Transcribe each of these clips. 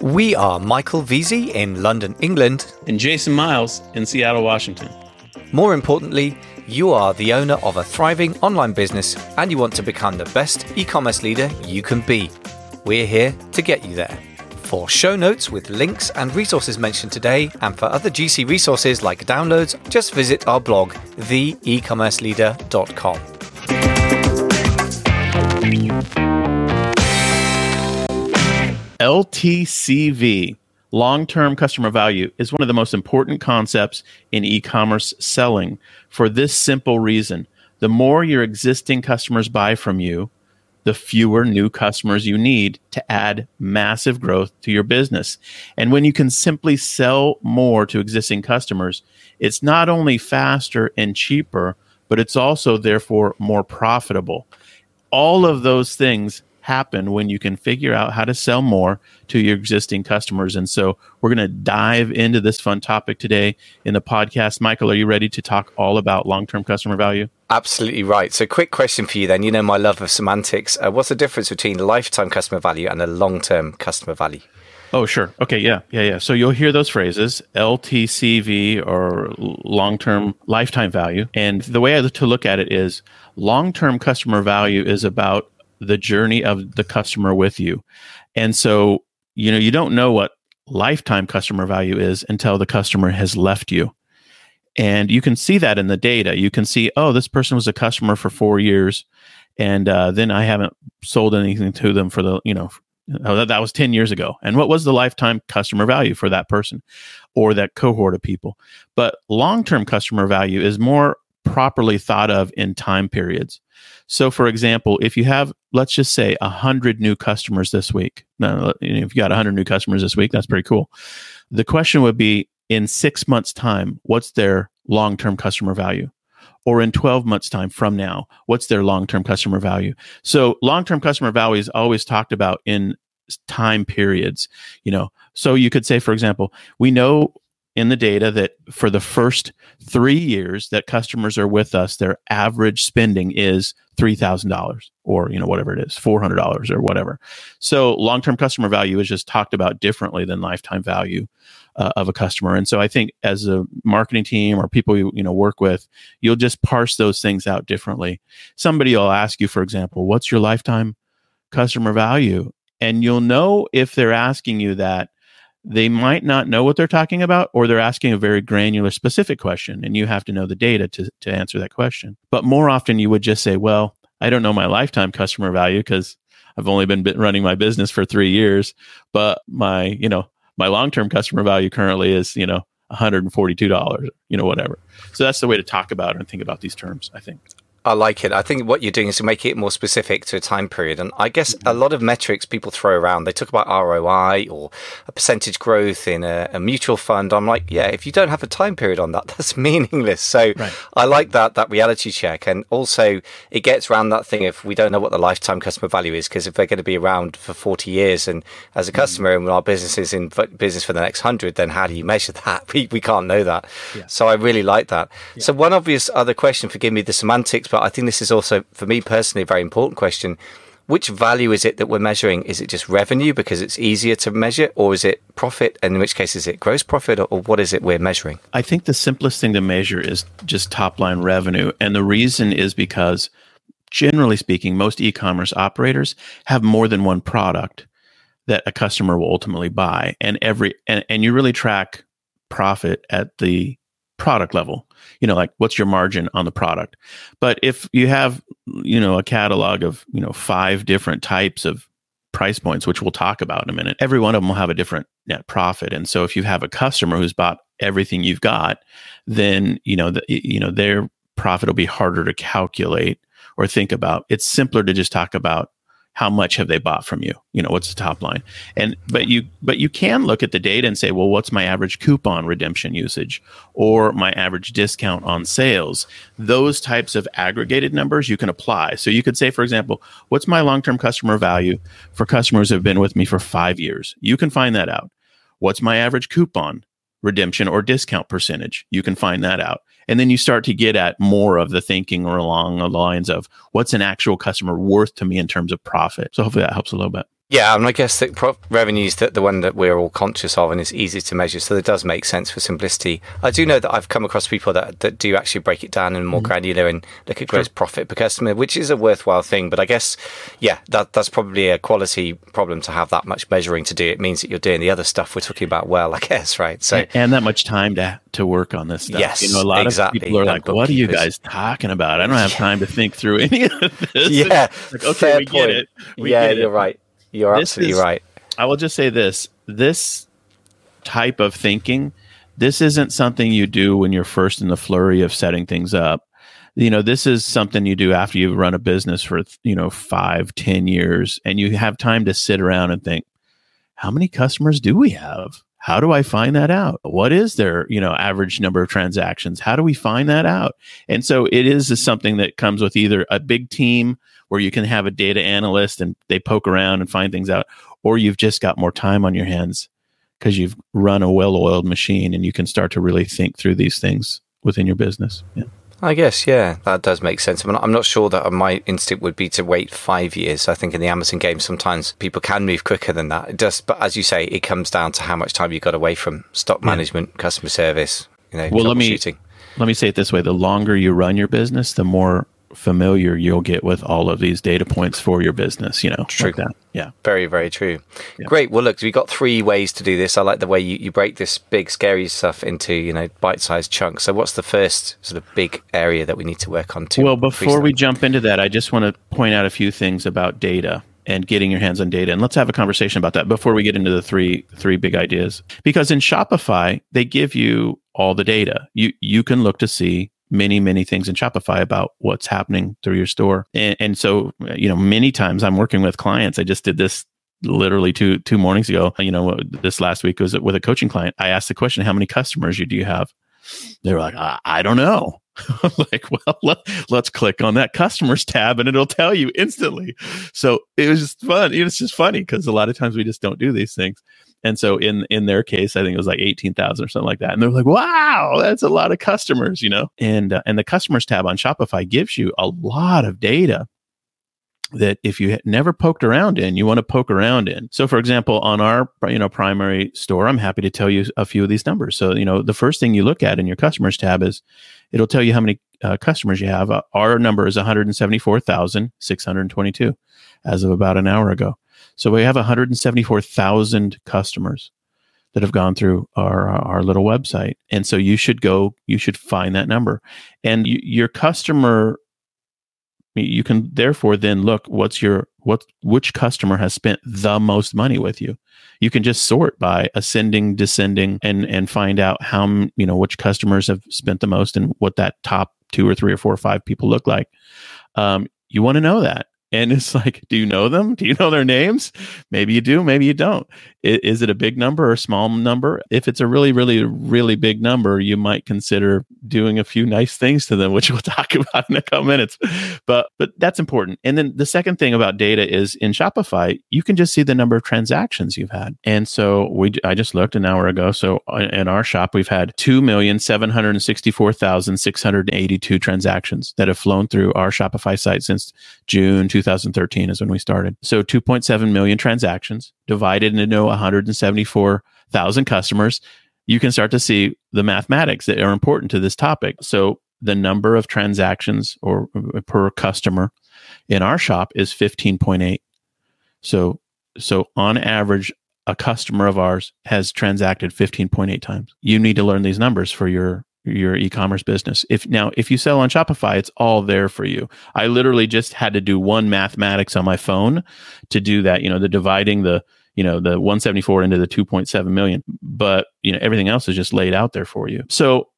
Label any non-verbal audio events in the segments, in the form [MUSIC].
We are Michael Veazey in London, England. And Jason Miles in Seattle, Washington. More importantly, you are the owner of a thriving online business and you want to become the best e commerce leader you can be. We're here to get you there. For show notes with links and resources mentioned today, and for other GC resources like downloads, just visit our blog, theecommerceleader.com. LTCV, long term customer value, is one of the most important concepts in e commerce selling for this simple reason. The more your existing customers buy from you, the fewer new customers you need to add massive growth to your business. And when you can simply sell more to existing customers, it's not only faster and cheaper, but it's also therefore more profitable. All of those things happen when you can figure out how to sell more to your existing customers. And so we're going to dive into this fun topic today in the podcast. Michael, are you ready to talk all about long term customer value? Absolutely right. So, quick question for you then. You know my love of semantics. Uh, what's the difference between lifetime customer value and a long term customer value? Oh, sure. Okay. Yeah. Yeah. Yeah. So you'll hear those phrases LTCV or long term lifetime value. And the way I to look at it is long term customer value is about the journey of the customer with you. And so, you know, you don't know what lifetime customer value is until the customer has left you. And you can see that in the data. You can see, oh, this person was a customer for four years, and uh, then I haven't sold anything to them for the, you know, oh, that, that was 10 years ago. And what was the lifetime customer value for that person or that cohort of people? But long term customer value is more properly thought of in time periods. So, for example, if you have, let's just say, 100 new customers this week, now, if you got 100 new customers this week, that's pretty cool. The question would be in six months' time, what's their long term customer value? Or in 12 months' time from now, what's their long term customer value? So, long term customer value is always talked about in time periods, you know. So, you could say, for example, we know in the data that for the first three years that customers are with us, their average spending is three thousand dollars, or you know whatever it is, four hundred dollars, or whatever. So long-term customer value is just talked about differently than lifetime value uh, of a customer. And so I think as a marketing team or people you you know work with, you'll just parse those things out differently. Somebody will ask you, for example, "What's your lifetime customer value?" And you'll know if they're asking you that they might not know what they're talking about or they're asking a very granular specific question and you have to know the data to, to answer that question. But more often you would just say well i don't know my lifetime customer value because i've only been running my business for three years but my you know my long-term customer value currently is you know $142 you know whatever. So that's the way to talk about and think about these terms i think I like it. I think what you're doing is to make it more specific to a time period. And I guess a lot of metrics people throw around, they talk about ROI or a percentage growth in a, a mutual fund. I'm like, yeah, if you don't have a time period on that, [LAUGHS] that's meaningless. So right. I like that, that reality check. And also it gets around that thing if we don't know what the lifetime customer value is, because if they're going to be around for 40 years and as a mm. customer mm-hmm. and our business is in business for the next hundred, then how do you measure [LAUGHS] that? We, we can't know that. Yeah. So I really like that. Yeah. So one obvious other question, forgive me the semantics, but I think this is also, for me personally, a very important question. Which value is it that we're measuring? Is it just revenue because it's easier to measure, or is it profit? And in which case, is it gross profit, or, or what is it we're measuring? I think the simplest thing to measure is just top line revenue. And the reason is because, generally speaking, most e commerce operators have more than one product that a customer will ultimately buy. And every, and, and you really track profit at the product level you know like what's your margin on the product? But if you have you know a catalog of you know five different types of price points which we'll talk about in a minute every one of them will have a different net profit. And so if you have a customer who's bought everything you've got then you know the, you know their profit will be harder to calculate or think about. It's simpler to just talk about how much have they bought from you? You know what's the top line? And but you but you can look at the data and say well what's my average coupon redemption usage or my average discount on sales? Those types of aggregated numbers you can apply. So you could say for example what's my long-term customer value for customers who have been with me for 5 years? You can find that out. What's my average coupon redemption or discount percentage. You can find that out. And then you start to get at more of the thinking or along the lines of what's an actual customer worth to me in terms of profit. So hopefully that helps a little bit. Yeah, and I guess that pro- revenue is the, the one that we're all conscious of and is easy to measure. So that does make sense for simplicity. I do know that I've come across people that, that do actually break it down and more mm-hmm. granular and look at gross sure. profit per customer, which is a worthwhile thing. But I guess, yeah, that that's probably a quality problem to have that much measuring to do. It means that you're doing the other stuff we're talking about well, [LAUGHS] I guess, right? So and, that much time to to work on this stuff. Yes, you know, a lot exactly. of people are like, "What are you guys talking about? I don't have [LAUGHS] time to think through [LAUGHS] any of this." Yeah, like, okay, Fair we point. get it. We yeah, get you're right. You're this absolutely is, right. I will just say this: this type of thinking, this isn't something you do when you're first in the flurry of setting things up. You know, this is something you do after you've run a business for you know five, ten years, and you have time to sit around and think, how many customers do we have? How do I find that out? What is their, you know, average number of transactions? How do we find that out? And so it is something that comes with either a big team where you can have a data analyst and they poke around and find things out, or you've just got more time on your hands because you've run a well-oiled machine and you can start to really think through these things within your business. Yeah. I guess, yeah, that does make sense. I'm not sure that my instinct would be to wait five years. I think in the Amazon game, sometimes people can move quicker than that. It does, but as you say, it comes down to how much time you got away from stock management, yeah. customer service, you know, well, let me, let me say it this way. The longer you run your business, the more familiar you'll get with all of these data points for your business, you know, true. Like that. Yeah. Very, very true. Yeah. Great. Well, look, we've got three ways to do this. I like the way you, you break this big, scary stuff into, you know, bite sized chunks. So, what's the first sort of big area that we need to work on to? Well, before we jump into that, I just want to point out a few things about data and getting your hands on data and let's have a conversation about that before we get into the three three big ideas because in shopify they give you all the data you you can look to see many, many things in Shopify about what's happening through your store. And, and so, you know, many times I'm working with clients. I just did this literally two two mornings ago. You know, this last week was with a coaching client. I asked the question, "How many customers do you have?" They were like, "I, I don't know." [LAUGHS] like, well, let, us click on that customers tab and it'll tell you instantly. So it was just fun. It's just funny because a lot of times we just don't do these things. And so in in their case, I think it was like eighteen thousand or something like that. And they're like, "Wow, that's a lot of customers," you know. And uh, and the customers tab on Shopify gives you a lot of data that if you never poked around in, you want to poke around in. So, for example, on our you know primary store, I'm happy to tell you a few of these numbers. So, you know, the first thing you look at in your customers tab is it'll tell you how many uh, customers you have. Uh, our number is 174,622 as of about an hour ago. So we have 174,000 customers that have gone through our uh, our little website, and so you should go. You should find that number, and you, your customer. You can therefore then look what's your what which customer has spent the most money with you. You can just sort by ascending, descending, and and find out how you know which customers have spent the most and what that top two or three or four or five people look like. Um, you want to know that and it's like, do you know them? Do you know their names? Maybe you do, maybe you don't. Is it a big number or a small number? If it's a really, really, really big number, you might consider doing a few nice things to them, [LAUGHS] which we'll talk about in a couple minutes. But but that's important. And then the second thing about data is in Shopify, you can just see the number of transactions you've had. And so we I just looked an hour ago. So uh, in our shop, we've had two million seven hundred sixty-four thousand six hundred eighty-two transactions that have flown through our Shopify site since June 2013 is when we started. So 2.7 million transactions divided into 174,000 customers. You can start to see the mathematics that are important to this topic. So the number of transactions or uh, per customer in our shop is 15.8. So so on average a customer of ours has transacted 15.8 times. You need to learn these numbers for your your e-commerce business. If now if you sell on Shopify, it's all there for you. I literally just had to do one mathematics on my phone to do that, you know, the dividing the, you know, the 174 into the 2.7 million, but you know, everything else is just laid out there for you. So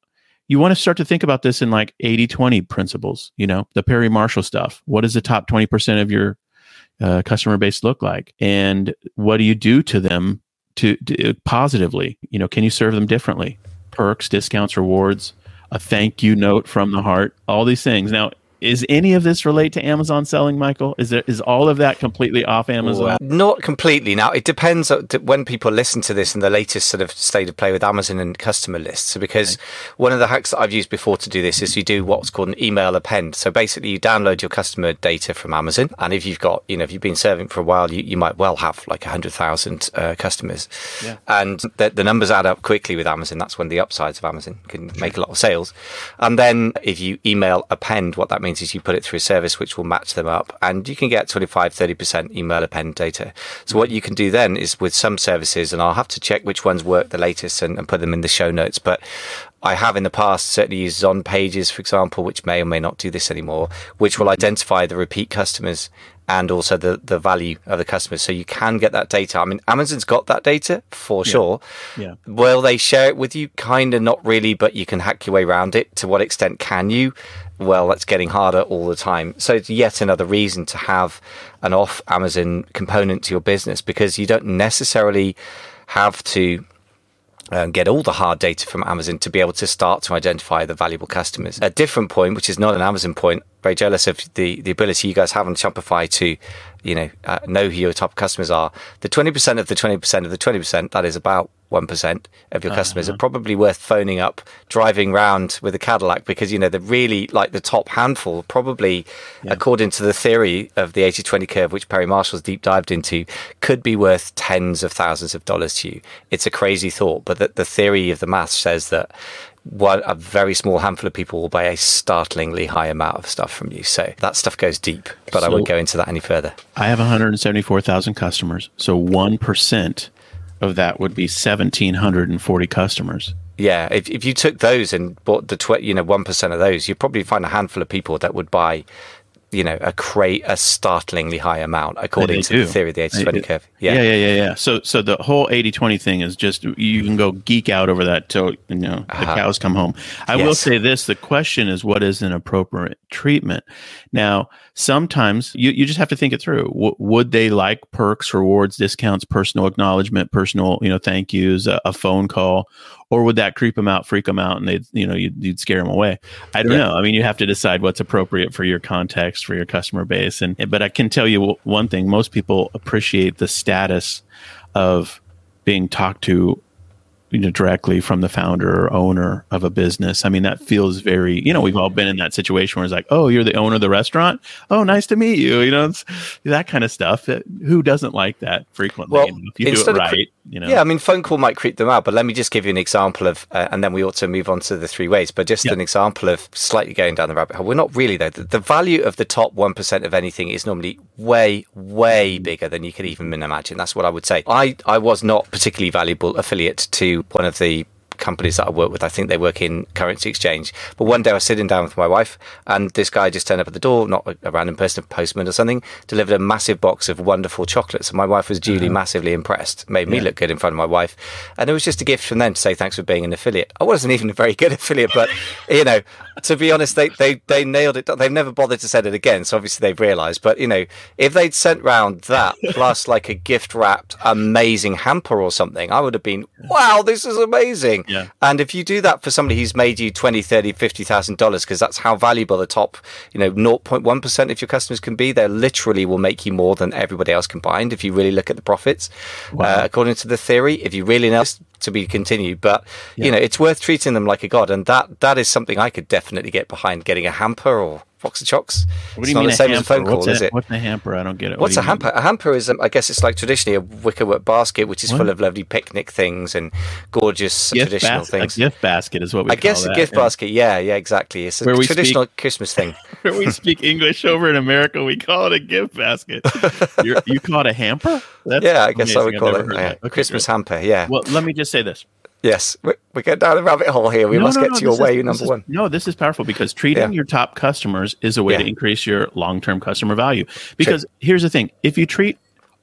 you want to start to think about this in like 80-20 principles, you know, the Perry Marshall stuff. What does the top 20% of your uh, customer base look like? And what do you do to them to, to positively? You know, can you serve them differently? perks, discounts, rewards, a thank you note from the heart, all these things. Now, is any of this relate to Amazon selling, Michael? Is there is all of that completely off Amazon? Well, not completely. Now it depends when people listen to this in the latest sort of state of play with Amazon and customer lists. Because okay. one of the hacks that I've used before to do this is you do what's called an email append. So basically you download your customer data from Amazon, and if you've got you know if you've been serving for a while, you, you might well have like hundred thousand uh, customers, yeah. and the, the numbers add up quickly with Amazon. That's one of the upsides of Amazon can make a lot of sales. And then if you email append, what that means is you put it through a service which will match them up and you can get 25, 30% email append data. So what mm. you can do then is with some services, and I'll have to check which ones work the latest and, and put them in the show notes, but I have in the past certainly used on pages, for example, which may or may not do this anymore, which will mm. identify the repeat customers and also the, the value of the customers. So you can get that data. I mean, Amazon's got that data for yeah. sure. Yeah. Will they share it with you? Kind of not really, but you can hack your way around it. To what extent can you? Well, that's getting harder all the time. So it's yet another reason to have an off Amazon component to your business because you don't necessarily have to um, get all the hard data from Amazon to be able to start to identify the valuable customers. A different point, which is not an Amazon point, very jealous of the, the ability you guys have on Shopify to, you know, uh, know who your top customers are. The 20% of the 20% of the 20%, that is about 1% of your uh-huh. customers are probably worth phoning up, driving around with a Cadillac because, you know, they're really like the top handful, probably yeah. according to the theory of the 80 20 curve, which Perry Marshall's deep dived into, could be worth tens of thousands of dollars to you. It's a crazy thought, but the, the theory of the math says that one, a very small handful of people will buy a startlingly high amount of stuff from you. So that stuff goes deep, but so I won't go into that any further. I have 174,000 customers. So 1% of that would be 1,740 customers. Yeah, if, if you took those and bought the tw- you know one percent of those, you'd probably find a handful of people that would buy you know a crate a startlingly high amount according to do. the theory of the 80 20 curve yeah. yeah yeah yeah yeah so so the whole 80 20 thing is just you can go geek out over that till you know the uh-huh. cows come home i yes. will say this the question is what is an appropriate treatment now sometimes you, you just have to think it through w- would they like perks rewards discounts personal acknowledgement personal you know thank yous a, a phone call or would that creep them out, freak them out, and they'd you know you'd, you'd scare them away? I don't yeah. know. I mean, you have to decide what's appropriate for your context, for your customer base, and but I can tell you one thing: most people appreciate the status of being talked to you know directly from the founder or owner of a business. I mean, that feels very, you know, we've all been in that situation where it's like, oh, you're the owner of the restaurant. Oh, nice to meet you. You know, it's that kind of stuff. Who doesn't like that frequently? Well, if you do it right, you know. Yeah, I mean, phone call might creep them out, but let me just give you an example of, uh, and then we ought to move on to the three ways. But just an example of slightly going down the rabbit hole. We're not really though. The, the value of the top one percent of anything is normally way, way bigger than you could even imagine. That's what I would say. I I was not particularly valuable affiliate to one of the companies that I work with. I think they work in currency exchange. But one day I was sitting down with my wife, and this guy just turned up at the door, not a random person, a postman or something, delivered a massive box of wonderful chocolates. And my wife was duly uh-huh. massively impressed, made me yeah. look good in front of my wife. And it was just a gift from them to say thanks for being an affiliate. I wasn't even a very good [LAUGHS] affiliate, but, you know, to be honest, they, they, they nailed it. They've never bothered to send it again. So obviously they've realized. But, you know, if they'd sent round that plus like a gift wrapped amazing hamper or something, I would have been, wow, this is amazing. Yeah. And if you do that for somebody who's made you 20, 30, 50,000 dollars, because that's how valuable the top, you know, 0.1% of your customers can be, they literally will make you more than everybody else combined if you really look at the profits, wow. uh, according to the theory. If you really know to be continued, but yeah. you know, it's worth treating them like a god. And that, that is something I could definitely get behind getting a hamper or box of chocks. What do you mean the same hamper? as a phone call, is it? What's a hamper? I don't get it. What's what a hamper? Mean? A hamper is, um, I guess, it's like traditionally a wickerwork basket, which is what? full of lovely picnic things and gorgeous gift traditional bas- things. A gift basket is what we. I guess that, a gift yeah. basket. Yeah, yeah, exactly. It's a where traditional speak, Christmas thing. [LAUGHS] where we speak English over in America, we call it a gift basket. [LAUGHS] You're, you call it a hamper? That's yeah, I guess I would call it a okay, Christmas hamper. Yeah. Well, let me just say this. Yes, we, we get down the rabbit hole here. We no, must no, get no, to your way, is, number is, one. No, this is powerful because treating yeah. your top customers is a way yeah. to increase your long term customer value. Because here's the thing if you treat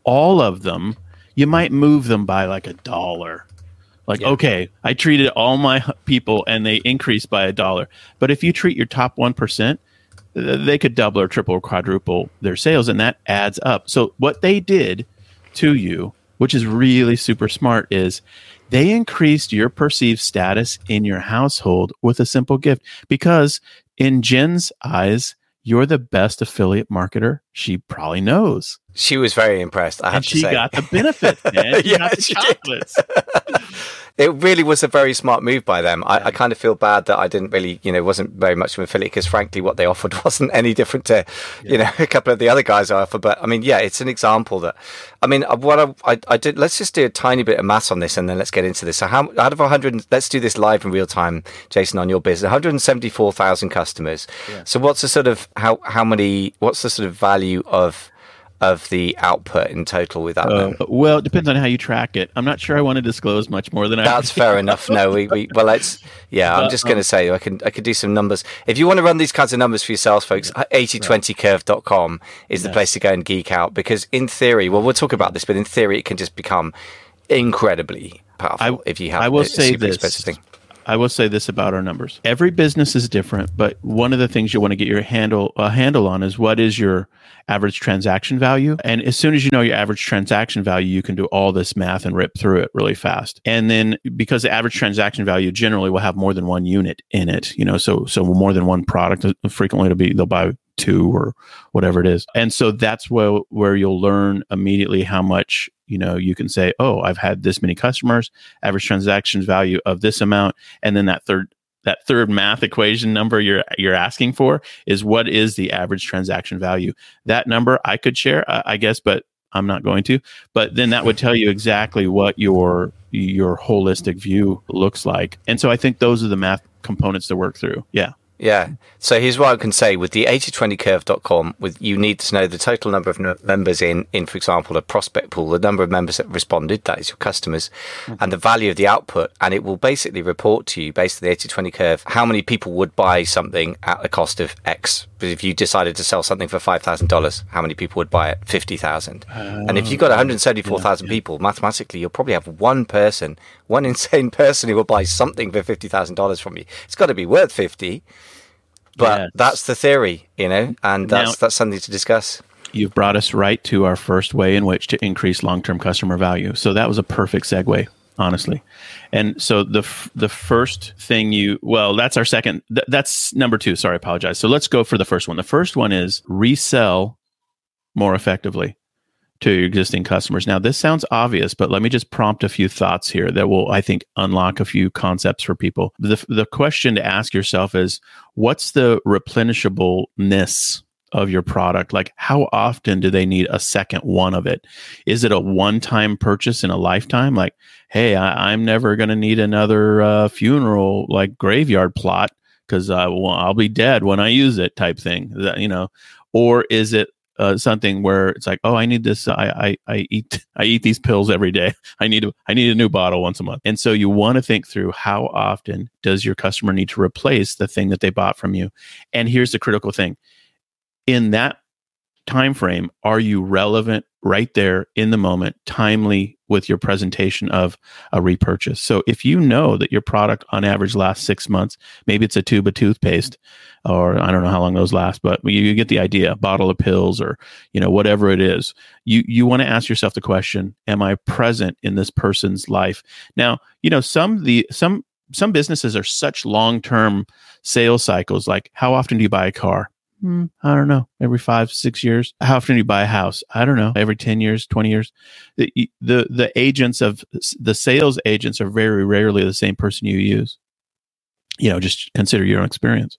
all of them, you might move them by like a dollar. Like, yeah. okay, I treated all my people and they increased by a dollar. But if you treat your top 1%, they could double or triple or quadruple their sales, and that adds up. So, what they did to you, which is really super smart, is they increased your perceived status in your household with a simple gift because in Jen's eyes, you're the best affiliate marketer she probably knows. She was very impressed. I have and to she say. got the benefits, man. [LAUGHS] She Yeah, got the chocolates. [LAUGHS] it really was a very smart move by them. I, I kind of feel bad that I didn't really, you know, wasn't very much of an affiliate because frankly, what they offered [LAUGHS] wasn't any different to, you know, a couple of the other guys I offer. But I mean, yeah, it's an example that, I mean, uh, what I, I, I did, let's just do a tiny bit of maths on this and then let's get into this. So how, out of 100, let's do this live in real time, Jason, on your business, 174,000 customers. So what's the sort of, how, how many, what's the sort of value of, of the output in total with that? Uh, well, it depends on how you track it. I'm not sure I want to disclose much more than I. That's fair [LAUGHS] enough. No, we, we well, let's. Yeah, I'm just going to um, say I can I could do some numbers. If you want to run these kinds of numbers for yourselves, folks, 8020curve.com is the place to go and geek out because in theory, well, we'll talk about this, but in theory, it can just become incredibly powerful I- if you have I will a, a say super this. expensive thing. I will say this about our numbers. Every business is different, but one of the things you want to get your handle a handle on is what is your average transaction value. And as soon as you know your average transaction value, you can do all this math and rip through it really fast. And then because the average transaction value generally will have more than one unit in it, you know, so so more than one product. uh, Frequently, it'll be they'll buy two or whatever it is. And so that's where where you'll learn immediately how much you know you can say, oh, I've had this many customers, average transactions value of this amount, and then that third that third math equation number you're you're asking for is what is the average transaction value. That number I could share, I, I guess, but I'm not going to. But then that would tell you exactly what your your holistic view looks like. And so I think those are the math components to work through. Yeah. Yeah. So here's what I can say with the 8020curve.com with you need to know the total number of n- members in in for example a prospect pool, the number of members that responded, that is your customers, mm-hmm. and the value of the output and it will basically report to you based on the 8020 curve how many people would buy something at the cost of X. But if you decided to sell something for $5,000, how many people would buy it? 50,000. and if you've got 174,000 people, mathematically you'll probably have one person, one [LAUGHS] insane person who will buy something for $50,000 from you. It's got to be worth 50 but Yes. that's the theory, you know, and that's Now- that's something to discuss. You've brought us right to our first way in which to increase long-term customer value. So that was a perfect segue, honestly. And so the f- the first thing you well, that's our second. Th- that's number two. Sorry, I apologize. So let's go for the first one. The first one is resell more effectively to your existing customers. Now, this sounds obvious, but let me just prompt a few thoughts here that will, I think, unlock a few concepts for people. The, the question to ask yourself is what's the replenishable-ness of your product? Like, how often do they need a second one of it? Is it a one time purchase in a lifetime? Like, hey, I, I'm never going to need another uh, funeral, like graveyard plot, because uh, well, I'll be dead when I use it, type thing. That, you know, or is it uh, something where it's like, oh, I need this. I, I I eat [LAUGHS] I eat these pills every day. [LAUGHS] I need a, I need a new bottle once a month. And so you want to think through how often does your customer need to replace the thing that they bought from you. And here's the critical thing: in that time frame, are you relevant right there in the moment, timely with your presentation of a repurchase? So if you know that your product on average lasts six months, maybe it's a tube of toothpaste, or I don't know how long those last, but you, you get the idea, bottle of pills or you know whatever it is. You you want to ask yourself the question, am I present in this person's life? Now, you know, some the some some businesses are such long-term sales cycles like how often do you buy a car? Hmm, I don't know. Every five, six years. How often do you buy a house? I don't know. Every ten years, twenty years. The the the agents of the sales agents are very rarely the same person you use. You know, just consider your own experience.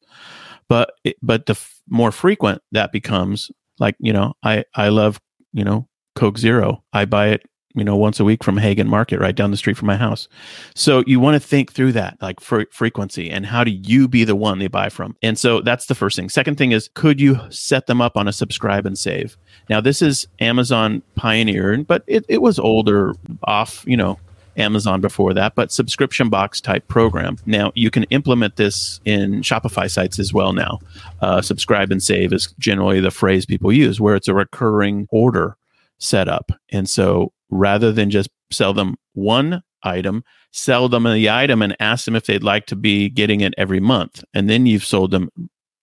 But it, but the f- more frequent that becomes, like you know, I I love you know Coke Zero. I buy it you know once a week from Haggen Market right down the street from my house. So you want to think through that, like fre- frequency, and how do you be the one they buy from? And so that's the first thing. Second thing is, could you set them up on a subscribe and save? Now this is Amazon Pioneer, but it, it was older off, you know, Amazon before that, but subscription box type program. Now you can implement this in Shopify sites as well. Now, uh, subscribe and save is generally the phrase people use, where it's a recurring order setup, and so rather than just sell them one item, sell them the item and ask them if they'd like to be getting it every month. And then you've sold them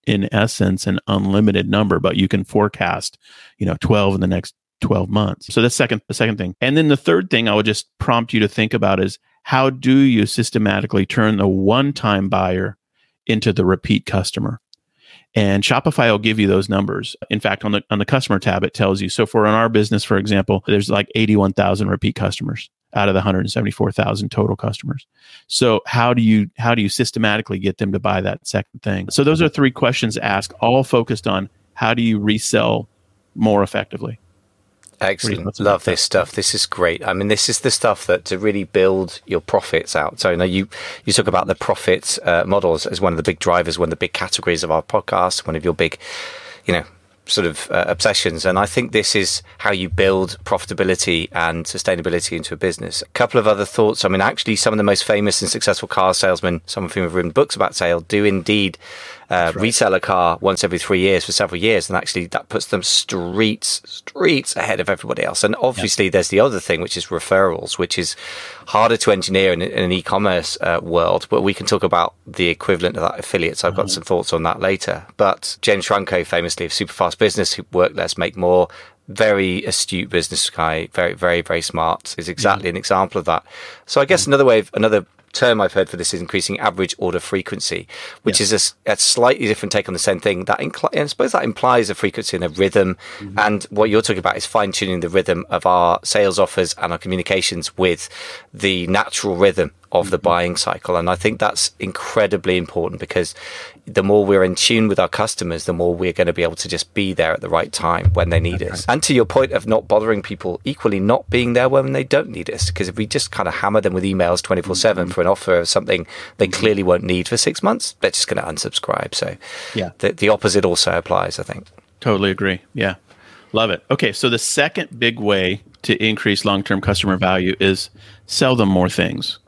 in essence an unlimited number, but you can forecast, you know, 12 in the next 12 months. So that's second the second thing. And then the third thing I would just prompt you to think about is how do you systematically turn the one-time buyer into the repeat customer? And Shopify will give you those numbers. In fact, on the on the customer tab, it tells you. So for in our business, for example, there's like 81,000 repeat customers out of the 174,000 total customers. So how do you how do you systematically get them to buy that second thing? So those are three questions asked, all focused on how do you resell more effectively. Excellent. Love this stuff. This is great. I mean, this is the stuff that to really build your profits out. So, you know, you, you talk about the profit uh, models as one of the big drivers, one of the big categories of our podcast, one of your big, you know, sort of uh, obsessions. And I think this is how you build profitability and sustainability into a business. A couple of other thoughts. I mean, actually, some of the most famous and successful car salesmen, some of whom have written books about sale, do indeed uh, right. resell a car once every three years for several years, and actually that puts them streets streets ahead of everybody else. And obviously, yeah. there's the other thing, which is referrals, which is harder to engineer in, in an e-commerce uh, world. But we can talk about the equivalent of that affiliates. I've got mm-hmm. some thoughts on that later. But James Schramko, famously of Superfast Business, who work less, make more, very astute business guy, very, very, very smart, is exactly mm. an example of that. So I guess mm. another way, of, another term I've heard for this is increasing average order frequency, which is a, a, slightly different take on the same thing. That I suppose that implies a frequency and a rhythm. Mm-hmm. And what you're talking about is fine tuning the rhythm of our sales offers and our communications with the natural rhythm of the buying cycle. And I think that's incredibly important because the more we're in tune with our customers, the more we're going to be able to just be there at the right time when they need us. And to your point of not bothering people, equally not being there when they don't need us. Because if we just kind of hammer them with emails 24 7 mm-hmm. for an offer of something they mm-hmm. clearly won't need for six months, they're just going to unsubscribe. So yeah, the, the opposite also applies, I think. Totally agree. Yeah. Love it. Okay. So the second big way to increase long term customer value is sell them more things.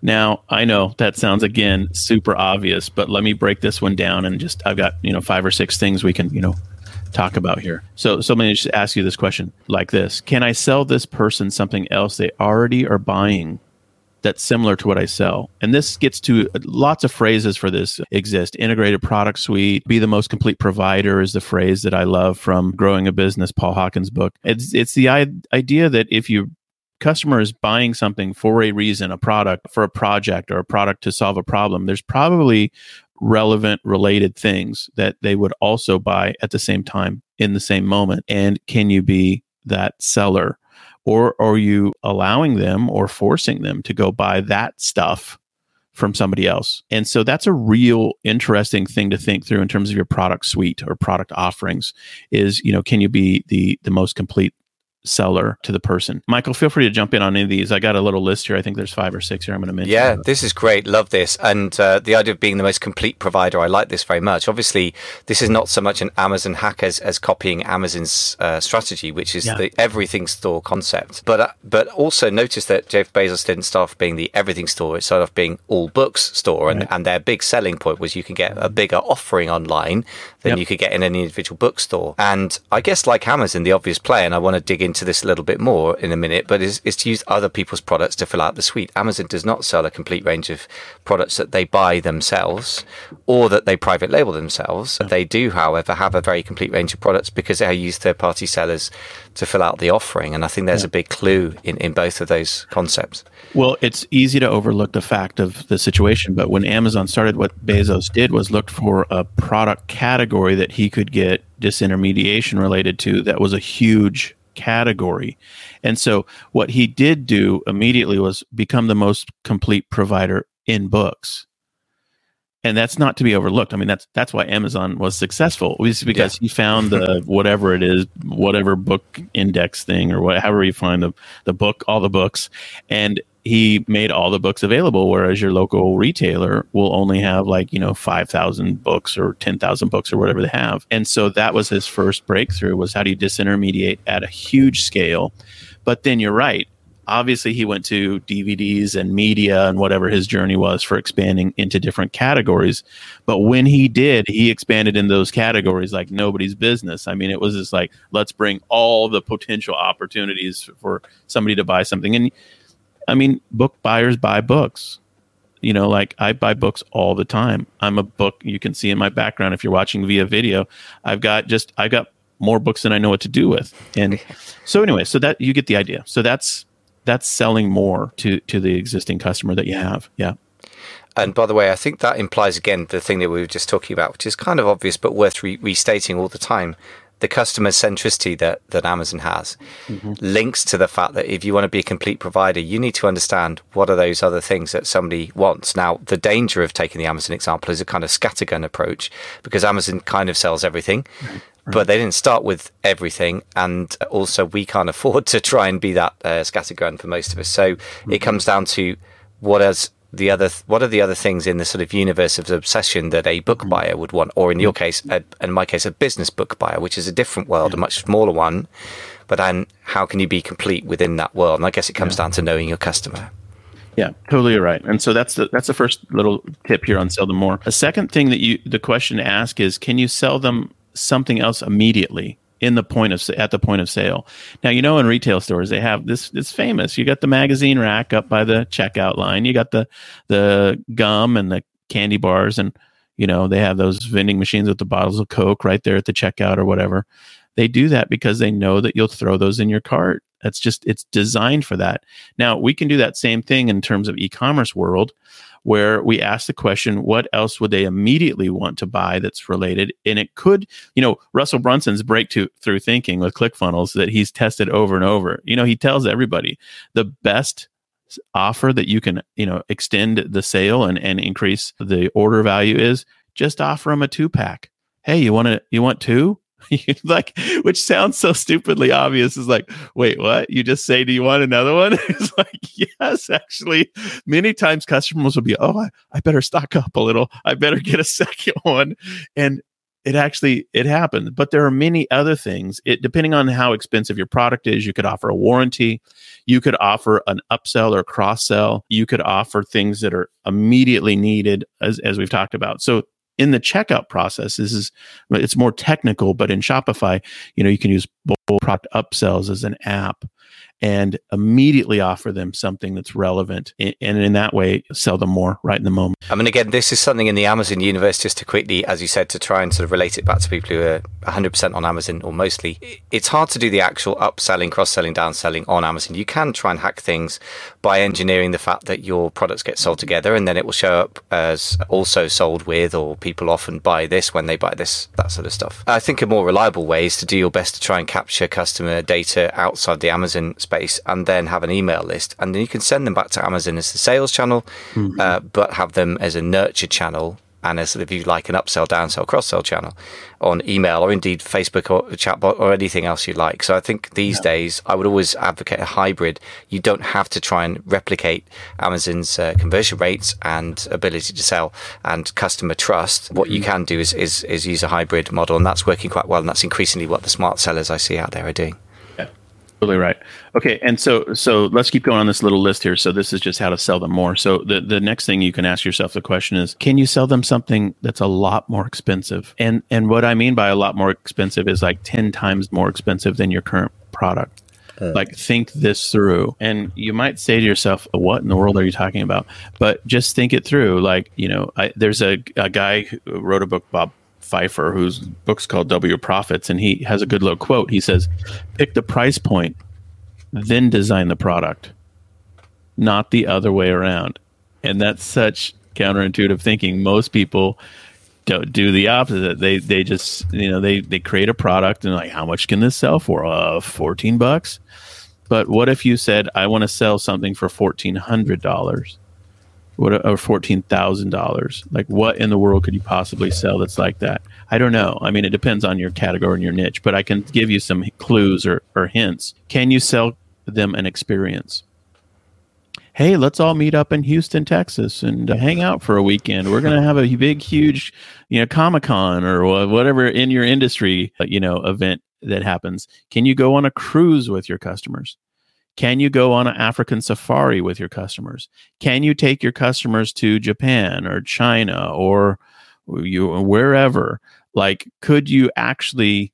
Now, I know that sounds again super obvious, but let me break this one down and just I've got, you know, five or six things we can, you know, talk about here. So, so let me just ask you this question like this. Can I sell this person something else they already are buying that's similar to what I sell? And this gets to uh, lots of phrases for this exist. Integrated product suite, be the most complete provider is the phrase that I love from Growing a Business, Paul Hawken's book. It's it's the idea that if you customer is buying something for a reason, a product for a project or a product to solve a problem, there's probably relevant related things that they would also buy at the same time in the same moment. And can you be that seller? Or are you allowing them or forcing them to go buy that stuff from somebody else. And so that's a real interesting thing to think through in terms of your product suite or product offerings is, you know, can you be the the most complete seller to the person. Michael, feel free to jump in on any of these. I got a little list here. I think there's five or six here I'm going to mention. Yeah, this is great. Love this. And uh, the idea of being the most complete provider, I like this very much. Obviously, this is not so much an Amazon hack as, as copying Amazon's uh, strategy, which is yeah. the everything store concept. But uh, but also notice that Jeff Bezos didn't start off being the everything store. It started off being all books store. And, right. and their big selling point was you can get a bigger offering online than yep. you could get in any individual bookstore. And I guess like Amazon, the obvious play, and I want to dig into this a little bit more in a minute, but is, is to use other people's products to fill out the suite. Amazon does not sell a complete range of products that they buy themselves or that they private label themselves. They do, however, have a very complete range of products because they use third party sellers to fill out the offering. And I think there's yeah. a big clue in, in both of those concepts. Well, it's easy to overlook the fact of the situation, but when Amazon started, what Bezos did was looked for a product category that he could get disintermediation related to that was a huge category. And so what he did do immediately was become the most complete provider in books. And that's not to be overlooked. I mean, that's that's why Amazon was successful. Was because yeah. he found the [LAUGHS] whatever it is, whatever book index thing or whatever you find the the book, all the books, and he made all the books available whereas your local retailer will only have like you know 5000 books or 10000 books or whatever they have. And so that was his first breakthrough was how do you disintermediate at a huge scale? But then you're right. Obviously he went to dvds and media and whatever his journey was for expanding into different categories. But when he did he expanded in those categories like nobody's business. I mean it was just like let's bring all the potential opportunities for somebody to buy something. And I mean, book buyers buy books. You know, like I buy books all the time. I'm a book, you can see in my background if you're watching via video. I've got just, I've got more books than I know what to do with. And so, anyway, so that you get the idea. So that's, that's selling more to to the existing customer that you have. Yeah. And by the way, I think that implies again the thing that we were just talking about, which is kind of obvious but worth re- restating all the time. The customer centricity that, that Amazon has mm-hmm. links to the fact that if you want to be a complete provider, you need to understand what are those other things that somebody wants. Now, the danger of taking the Amazon example is a kind of scattergun approach because Amazon kind of sells everything. Right. But they didn't start with everything, and also we can't [LAUGHS] afford to try and be that uh, scattergun for most of us. So mm-hmm. it comes down to what has the other what are the other things in the sort of universe of obsession that a book mm-hmm. buyer would want or in your case a, in my case a business book buyer which is a different world yeah. a much smaller one but then how can you be complete within that world and i guess it comes yeah. down to knowing your customer yeah, totally right. And so that's the that's the first little tip here on sell them more. A second thing that you the question to ask is can you sell them something else immediately? In the point of at the point of sale. Now you know in retail stores they have this. It's famous. You got the magazine rack up by the checkout line. You got the the gum and the candy bars, and you know they have those vending machines with the bottles of Coke right there at the checkout or whatever. They do that because they know that you'll throw those in your cart. That's just it's designed for that. Now we can do that same thing in terms of e-commerce world where we ask the question, what else would they immediately want to buy that's related? And it could, you know, Russell Brunson's breakthrough through thinking with ClickFunnels that he's tested over and over. You know, he tells everybody the best offer that you can, you know, extend the sale and, and increase the order value is just offer them a two pack. Hey, you want to, you want two? [LAUGHS] like which sounds so stupidly obvious. Is like wait what? You just say do you want another one [LAUGHS] it's like yes actually. Many times customers will be oh I, I better stock up a little. I better get a [LAUGHS] second one. And it actually it happened. But there are many other things. It depending on how expensive your product is you could offer a warranty. You could offer an upsell or cross sell you could offer things that are immediately needed as, as we've talked about. So in the checkout process this is it's more technical but in shopify you know you can use product upsells as an app and immediately offer them something that's relevant and in that way sell them more right in the moment. I mean, again, this is something in the Amazon universe, just to quickly, as you said, to try and sort of relate it back to people who are 100% on Amazon or mostly. It's hard to do the actual upselling, cross selling, downselling on Amazon. You can try and hack things by engineering the fact that your products get sold together and then it will show up as also sold with, or people often buy this when they buy this, that sort of stuff. I think a more reliable way is to do your best to try and capture customer data outside the Amazon space and then have an email list. And then you can send them back to Amazon as the sales channel, mm-hmm. uh, but have them as a nurture channel and as if you like an upsell, downsell, cross sell channel on email or indeed Facebook or chatbot or anything else you like. So I think these yeah. days I would always advocate a hybrid. You don't have to try and replicate Amazon's uh, conversion rates and ability to sell and customer trust. What mm-hmm. you can do is, is, is use a hybrid model, and that's working quite well. And that's increasingly what the smart sellers I see out there are doing. Totally right. Okay, and so so let's keep going on this little list here. So this is just how to sell them more. So the the next thing you can ask yourself the question is, can you sell them something that's a lot more expensive? And and what I mean by a lot more expensive is like ten times more expensive than your current product. Uh, like think this through and you might say to yourself what in the world are you talking about but just think it through like you know I, there's a, a guy who wrote a book bob Fifer, whose book's called W Profits, and he has a good little quote. He says, "Pick the price point, then design the product, not the other way around." And that's such counterintuitive thinking. Most people don't do the opposite. They they just you know they they create a product and like how much can this sell for? Uh, fourteen bucks. But what if you said I want to sell something for fourteen hundred dollars? What or fourteen thousand dollars. Like, what in the world could you possibly sell that's like that? I don't know. I mean, it depends on your category and your niche, but I can give you some clues or, or hints. Can you sell them an experience? Hey, let's all meet up in Houston, Texas, and hang out for a weekend. We're going to have a big, huge, you know, Comic Con or whatever in your industry, uh, you know, event that happens. Can you go on a cruise with your customers? Can you go on an African safari with your customers? Can you take your customers to Japan or China or you wherever? Like, could you actually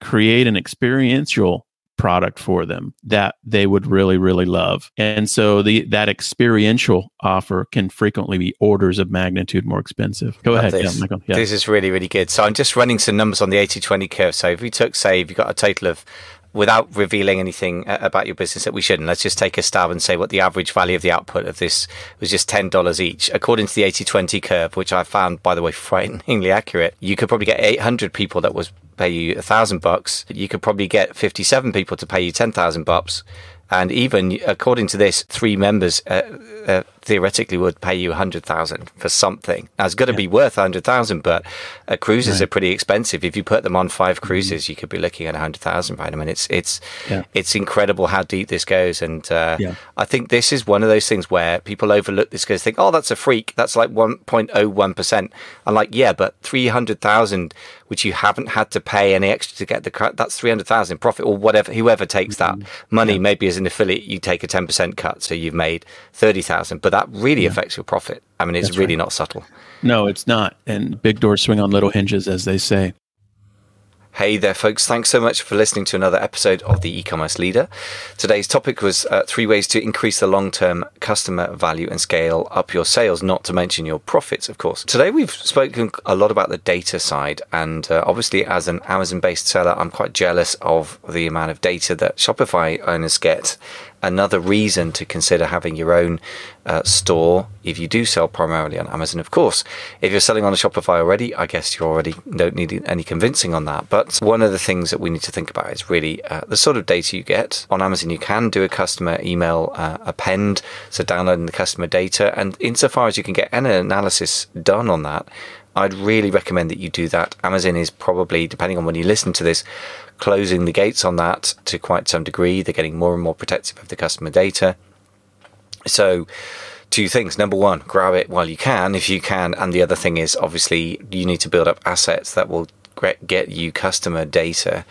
create an experiential product for them that they would really really love and so the that experiential offer can frequently be orders of magnitude more expensive go ahead this. Yeah, yeah. this is really really good so i'm just running some numbers on the 80 20 curve so if we took say if you got a total of without revealing anything uh, about your business that we shouldn't, let's just take a stab and say what the average value of the output of this was just $10 each. According to the 80 20 curve, which I found, by the way, [LAUGHS] frighteningly accurate, you could probably get 800 people that was pay you a thousand bucks. You could probably get 57 people to pay you 10,000 bucks. And even according to this, three members uh, uh, theoretically would pay you a hundred thousand for something. Now it's got to yeah. be worth a hundred thousand, but uh, cruises right. are pretty expensive. If you put them on five mm-hmm. cruises, mm-hmm. you could be looking at hundred thousand. Right? I mean, it's it's yeah. it's incredible how deep this goes, and uh, yeah. I think this is one of those things where people overlook this because they think, oh, that's a freak. That's like one point oh one percent. I'm like, yeah, but three hundred thousand which you haven't had to pay any extra to get the cut. That's 300,000 profit or whatever, whoever takes that mm-hmm. money, yeah. maybe as an affiliate, you take a 10% cut. So you've made 30,000, but that really yeah. affects your profit. I mean, it's That's really right. not subtle. No, it's not. And big doors swing on little hinges, as they say. Hey there, folks. Thanks so much for listening to another episode of the e-commerce leader. Today's topic was uh, three ways to increase the long-term customer value and scale up your sales, not to mention your profits, of course. Today, we've spoken a lot about the data side. And uh, obviously, as an Amazon-based seller, I'm quite jealous of the amount of data that Shopify owners get another reason to consider having your own uh, store if you do sell primarily on Amazon. Of course, if you're selling on a Shopify already, I guess you already don't need any convincing on that. But one of the things that we need to think about is really uh, the sort of data you get on Amazon. You can do a customer email uh, append, so downloading the customer data, and insofar as you can get an analysis done on that. I'd really recommend that you do that. Amazon is probably, depending on when you listen to this, closing the gates on that to quite some degree. They're getting more and more protective of the customer data. So, two things. Number one, grab it while you can, if you can. And the other thing is obviously you need to build up assets that will get you customer data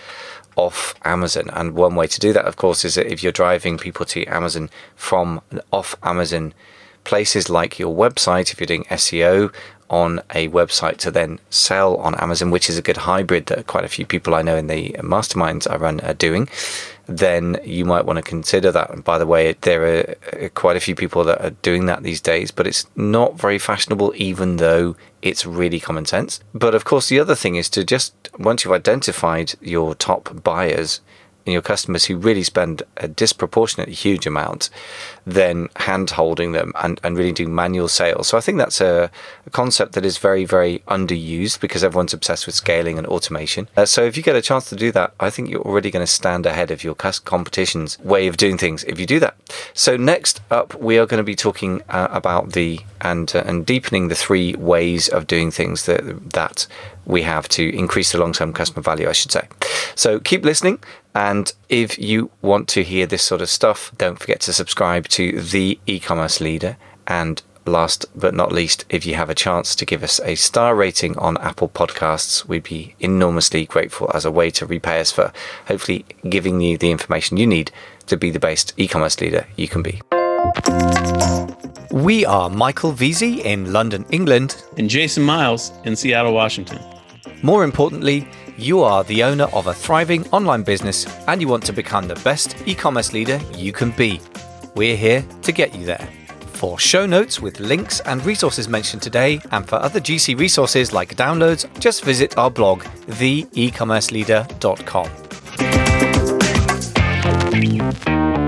off Amazon. And one way to do that, of course, is that if you're driving people to Amazon from off Amazon places like your website, if you're doing SEO on a website to then sell on Amazon, which is a good hybrid that quite a few people I know in the masterminds I run are doing, then you might want to consider that. And by the way, there are uh, quite a few people that are doing that these days, but it's not very fashionable, even though it's really common sense. But of course, the other thing is to just, once you've identified your top buyers, your customers who really spend a disproportionately huge amount, then hand holding them and, and really doing manual sales. So I think that's a, a concept that is very, very underused because everyone's obsessed with scaling and automation. Uh, so if you get a chance to do that, I think you're already going to stand ahead of your competition's way of doing things if you do that. So next up, we are going to be talking uh, about the and uh, and deepening the three ways of doing things that that we have to increase the long-term customer value, I should say. So keep listening. And if you want to hear this sort of stuff, don't forget to subscribe to the e-commerce leader. And last but not least, if you have a chance to give us a star rating on Apple Podcasts, we'd be enormously grateful as a way to repay us for hopefully giving you the information you need to be the best e-commerce leader you can be. We are Michael Veazey in London, England, and Jason Miles in Seattle, Washington. More importantly, you are the owner of a thriving online business and you want to become the best e commerce leader you can be. We're here to get you there. For show notes with links and resources mentioned today, and for other GC resources like downloads, just visit our blog, theecommerceleader.com.